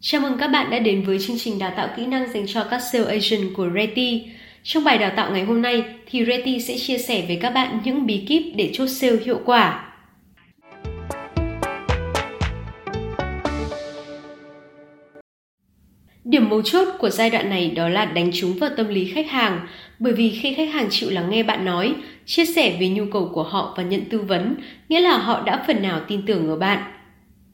Chào mừng các bạn đã đến với chương trình đào tạo kỹ năng dành cho các sales agent của Reti. Trong bài đào tạo ngày hôm nay thì Reti sẽ chia sẻ với các bạn những bí kíp để chốt sale hiệu quả. Điểm mấu chốt của giai đoạn này đó là đánh trúng vào tâm lý khách hàng, bởi vì khi khách hàng chịu lắng nghe bạn nói, chia sẻ về nhu cầu của họ và nhận tư vấn, nghĩa là họ đã phần nào tin tưởng ở bạn.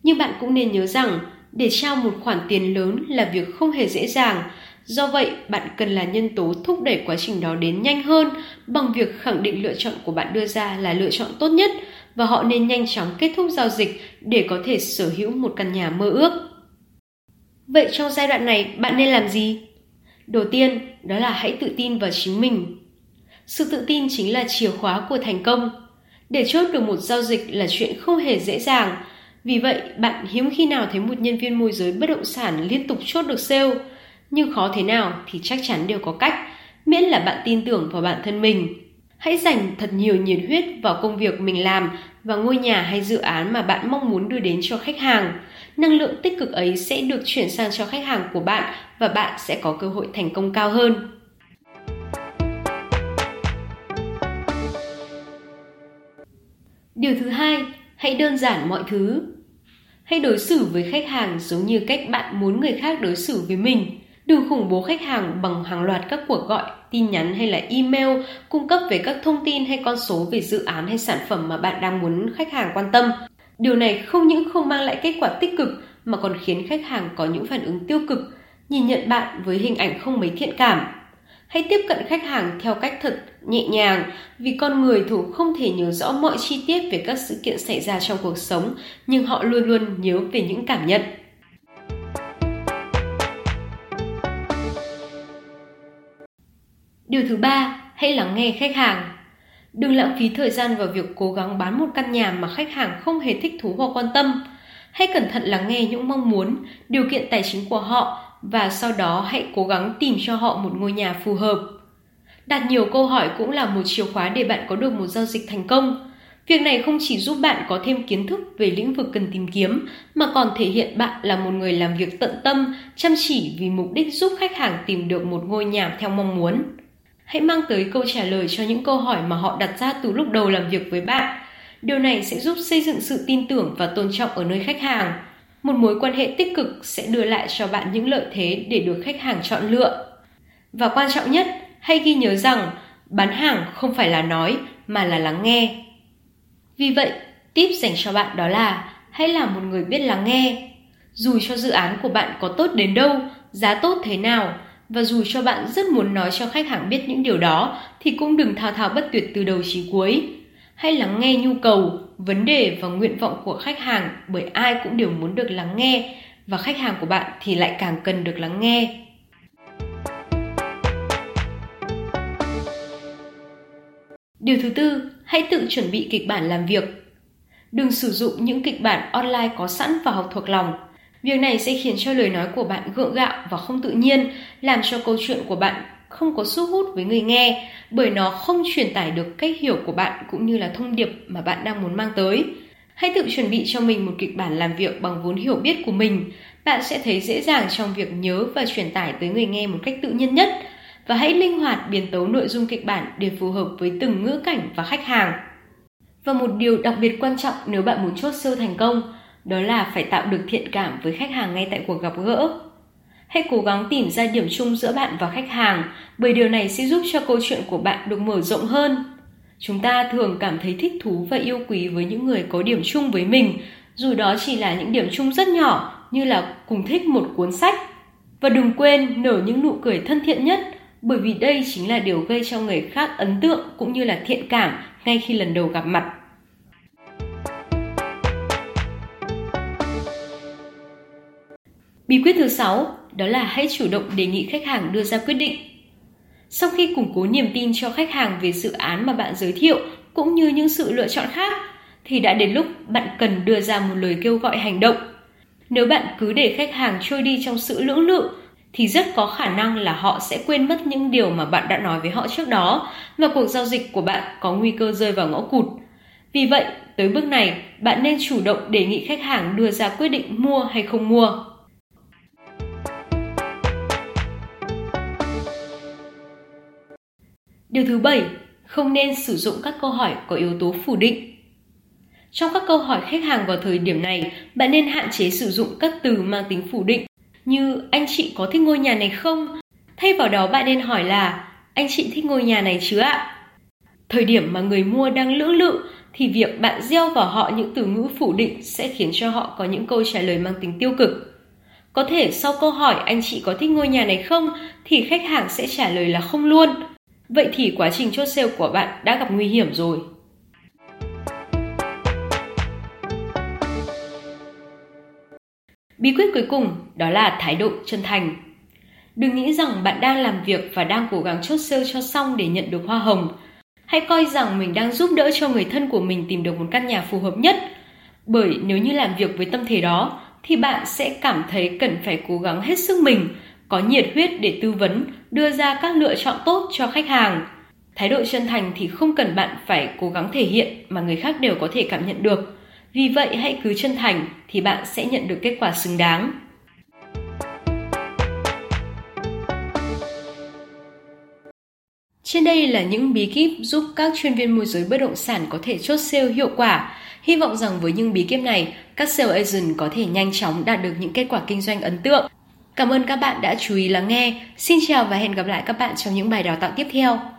Nhưng bạn cũng nên nhớ rằng, để trao một khoản tiền lớn là việc không hề dễ dàng, do vậy bạn cần là nhân tố thúc đẩy quá trình đó đến nhanh hơn bằng việc khẳng định lựa chọn của bạn đưa ra là lựa chọn tốt nhất và họ nên nhanh chóng kết thúc giao dịch để có thể sở hữu một căn nhà mơ ước. Vậy trong giai đoạn này bạn nên làm gì? Đầu tiên, đó là hãy tự tin vào chính mình. Sự tự tin chính là chìa khóa của thành công. Để chốt được một giao dịch là chuyện không hề dễ dàng. Vì vậy, bạn hiếm khi nào thấy một nhân viên môi giới bất động sản liên tục chốt được sale. Nhưng khó thế nào thì chắc chắn đều có cách, miễn là bạn tin tưởng vào bản thân mình. Hãy dành thật nhiều nhiệt huyết vào công việc mình làm và ngôi nhà hay dự án mà bạn mong muốn đưa đến cho khách hàng năng lượng tích cực ấy sẽ được chuyển sang cho khách hàng của bạn và bạn sẽ có cơ hội thành công cao hơn. Điều thứ hai, hãy đơn giản mọi thứ. Hãy đối xử với khách hàng giống như cách bạn muốn người khác đối xử với mình. Đừng khủng bố khách hàng bằng hàng loạt các cuộc gọi, tin nhắn hay là email cung cấp về các thông tin hay con số về dự án hay sản phẩm mà bạn đang muốn khách hàng quan tâm. Điều này không những không mang lại kết quả tích cực mà còn khiến khách hàng có những phản ứng tiêu cực, nhìn nhận bạn với hình ảnh không mấy thiện cảm. Hãy tiếp cận khách hàng theo cách thật nhẹ nhàng vì con người thủ không thể nhớ rõ mọi chi tiết về các sự kiện xảy ra trong cuộc sống, nhưng họ luôn luôn nhớ về những cảm nhận. Điều thứ ba, hãy lắng nghe khách hàng. Đừng lãng phí thời gian vào việc cố gắng bán một căn nhà mà khách hàng không hề thích thú hoặc quan tâm. Hãy cẩn thận lắng nghe những mong muốn, điều kiện tài chính của họ và sau đó hãy cố gắng tìm cho họ một ngôi nhà phù hợp. Đặt nhiều câu hỏi cũng là một chìa khóa để bạn có được một giao dịch thành công. Việc này không chỉ giúp bạn có thêm kiến thức về lĩnh vực cần tìm kiếm, mà còn thể hiện bạn là một người làm việc tận tâm, chăm chỉ vì mục đích giúp khách hàng tìm được một ngôi nhà theo mong muốn. Hãy mang tới câu trả lời cho những câu hỏi mà họ đặt ra từ lúc đầu làm việc với bạn. Điều này sẽ giúp xây dựng sự tin tưởng và tôn trọng ở nơi khách hàng. Một mối quan hệ tích cực sẽ đưa lại cho bạn những lợi thế để được khách hàng chọn lựa. Và quan trọng nhất, hãy ghi nhớ rằng bán hàng không phải là nói mà là lắng nghe. Vì vậy, tip dành cho bạn đó là hãy là một người biết lắng nghe. Dù cho dự án của bạn có tốt đến đâu, giá tốt thế nào, và dù cho bạn rất muốn nói cho khách hàng biết những điều đó thì cũng đừng thao thao bất tuyệt từ đầu chí cuối. Hãy lắng nghe nhu cầu, vấn đề và nguyện vọng của khách hàng bởi ai cũng đều muốn được lắng nghe và khách hàng của bạn thì lại càng cần được lắng nghe. Điều thứ tư, hãy tự chuẩn bị kịch bản làm việc. Đừng sử dụng những kịch bản online có sẵn và học thuộc lòng Việc này sẽ khiến cho lời nói của bạn gượng gạo và không tự nhiên, làm cho câu chuyện của bạn không có sức hút với người nghe, bởi nó không truyền tải được cách hiểu của bạn cũng như là thông điệp mà bạn đang muốn mang tới. Hãy tự chuẩn bị cho mình một kịch bản làm việc bằng vốn hiểu biết của mình. Bạn sẽ thấy dễ dàng trong việc nhớ và truyền tải tới người nghe một cách tự nhiên nhất và hãy linh hoạt biến tấu nội dung kịch bản để phù hợp với từng ngữ cảnh và khách hàng. Và một điều đặc biệt quan trọng nếu bạn muốn chốt sale thành công, đó là phải tạo được thiện cảm với khách hàng ngay tại cuộc gặp gỡ. Hãy cố gắng tìm ra điểm chung giữa bạn và khách hàng, bởi điều này sẽ giúp cho câu chuyện của bạn được mở rộng hơn. Chúng ta thường cảm thấy thích thú và yêu quý với những người có điểm chung với mình, dù đó chỉ là những điểm chung rất nhỏ như là cùng thích một cuốn sách. Và đừng quên nở những nụ cười thân thiện nhất, bởi vì đây chính là điều gây cho người khác ấn tượng cũng như là thiện cảm ngay khi lần đầu gặp mặt. Bí quyết thứ 6 đó là hãy chủ động đề nghị khách hàng đưa ra quyết định. Sau khi củng cố niềm tin cho khách hàng về dự án mà bạn giới thiệu cũng như những sự lựa chọn khác thì đã đến lúc bạn cần đưa ra một lời kêu gọi hành động. Nếu bạn cứ để khách hàng trôi đi trong sự lưỡng lự thì rất có khả năng là họ sẽ quên mất những điều mà bạn đã nói với họ trước đó và cuộc giao dịch của bạn có nguy cơ rơi vào ngõ cụt. Vì vậy, tới bước này, bạn nên chủ động đề nghị khách hàng đưa ra quyết định mua hay không mua. Điều thứ bảy, không nên sử dụng các câu hỏi có yếu tố phủ định. Trong các câu hỏi khách hàng vào thời điểm này, bạn nên hạn chế sử dụng các từ mang tính phủ định như anh chị có thích ngôi nhà này không? Thay vào đó bạn nên hỏi là anh chị thích ngôi nhà này chứ ạ? Thời điểm mà người mua đang lưỡng lự thì việc bạn gieo vào họ những từ ngữ phủ định sẽ khiến cho họ có những câu trả lời mang tính tiêu cực. Có thể sau câu hỏi anh chị có thích ngôi nhà này không thì khách hàng sẽ trả lời là không luôn. Vậy thì quá trình chốt sale của bạn đã gặp nguy hiểm rồi. Bí quyết cuối cùng đó là thái độ chân thành. Đừng nghĩ rằng bạn đang làm việc và đang cố gắng chốt sale cho xong để nhận được hoa hồng. Hãy coi rằng mình đang giúp đỡ cho người thân của mình tìm được một căn nhà phù hợp nhất. Bởi nếu như làm việc với tâm thế đó, thì bạn sẽ cảm thấy cần phải cố gắng hết sức mình, có nhiệt huyết để tư vấn, đưa ra các lựa chọn tốt cho khách hàng. Thái độ chân thành thì không cần bạn phải cố gắng thể hiện mà người khác đều có thể cảm nhận được. Vì vậy hãy cứ chân thành thì bạn sẽ nhận được kết quả xứng đáng. Trên đây là những bí kíp giúp các chuyên viên môi giới bất động sản có thể chốt sale hiệu quả. Hy vọng rằng với những bí kíp này, các sale agent có thể nhanh chóng đạt được những kết quả kinh doanh ấn tượng. Cảm ơn các bạn đã chú ý lắng nghe. Xin chào và hẹn gặp lại các bạn trong những bài đào tạo tiếp theo.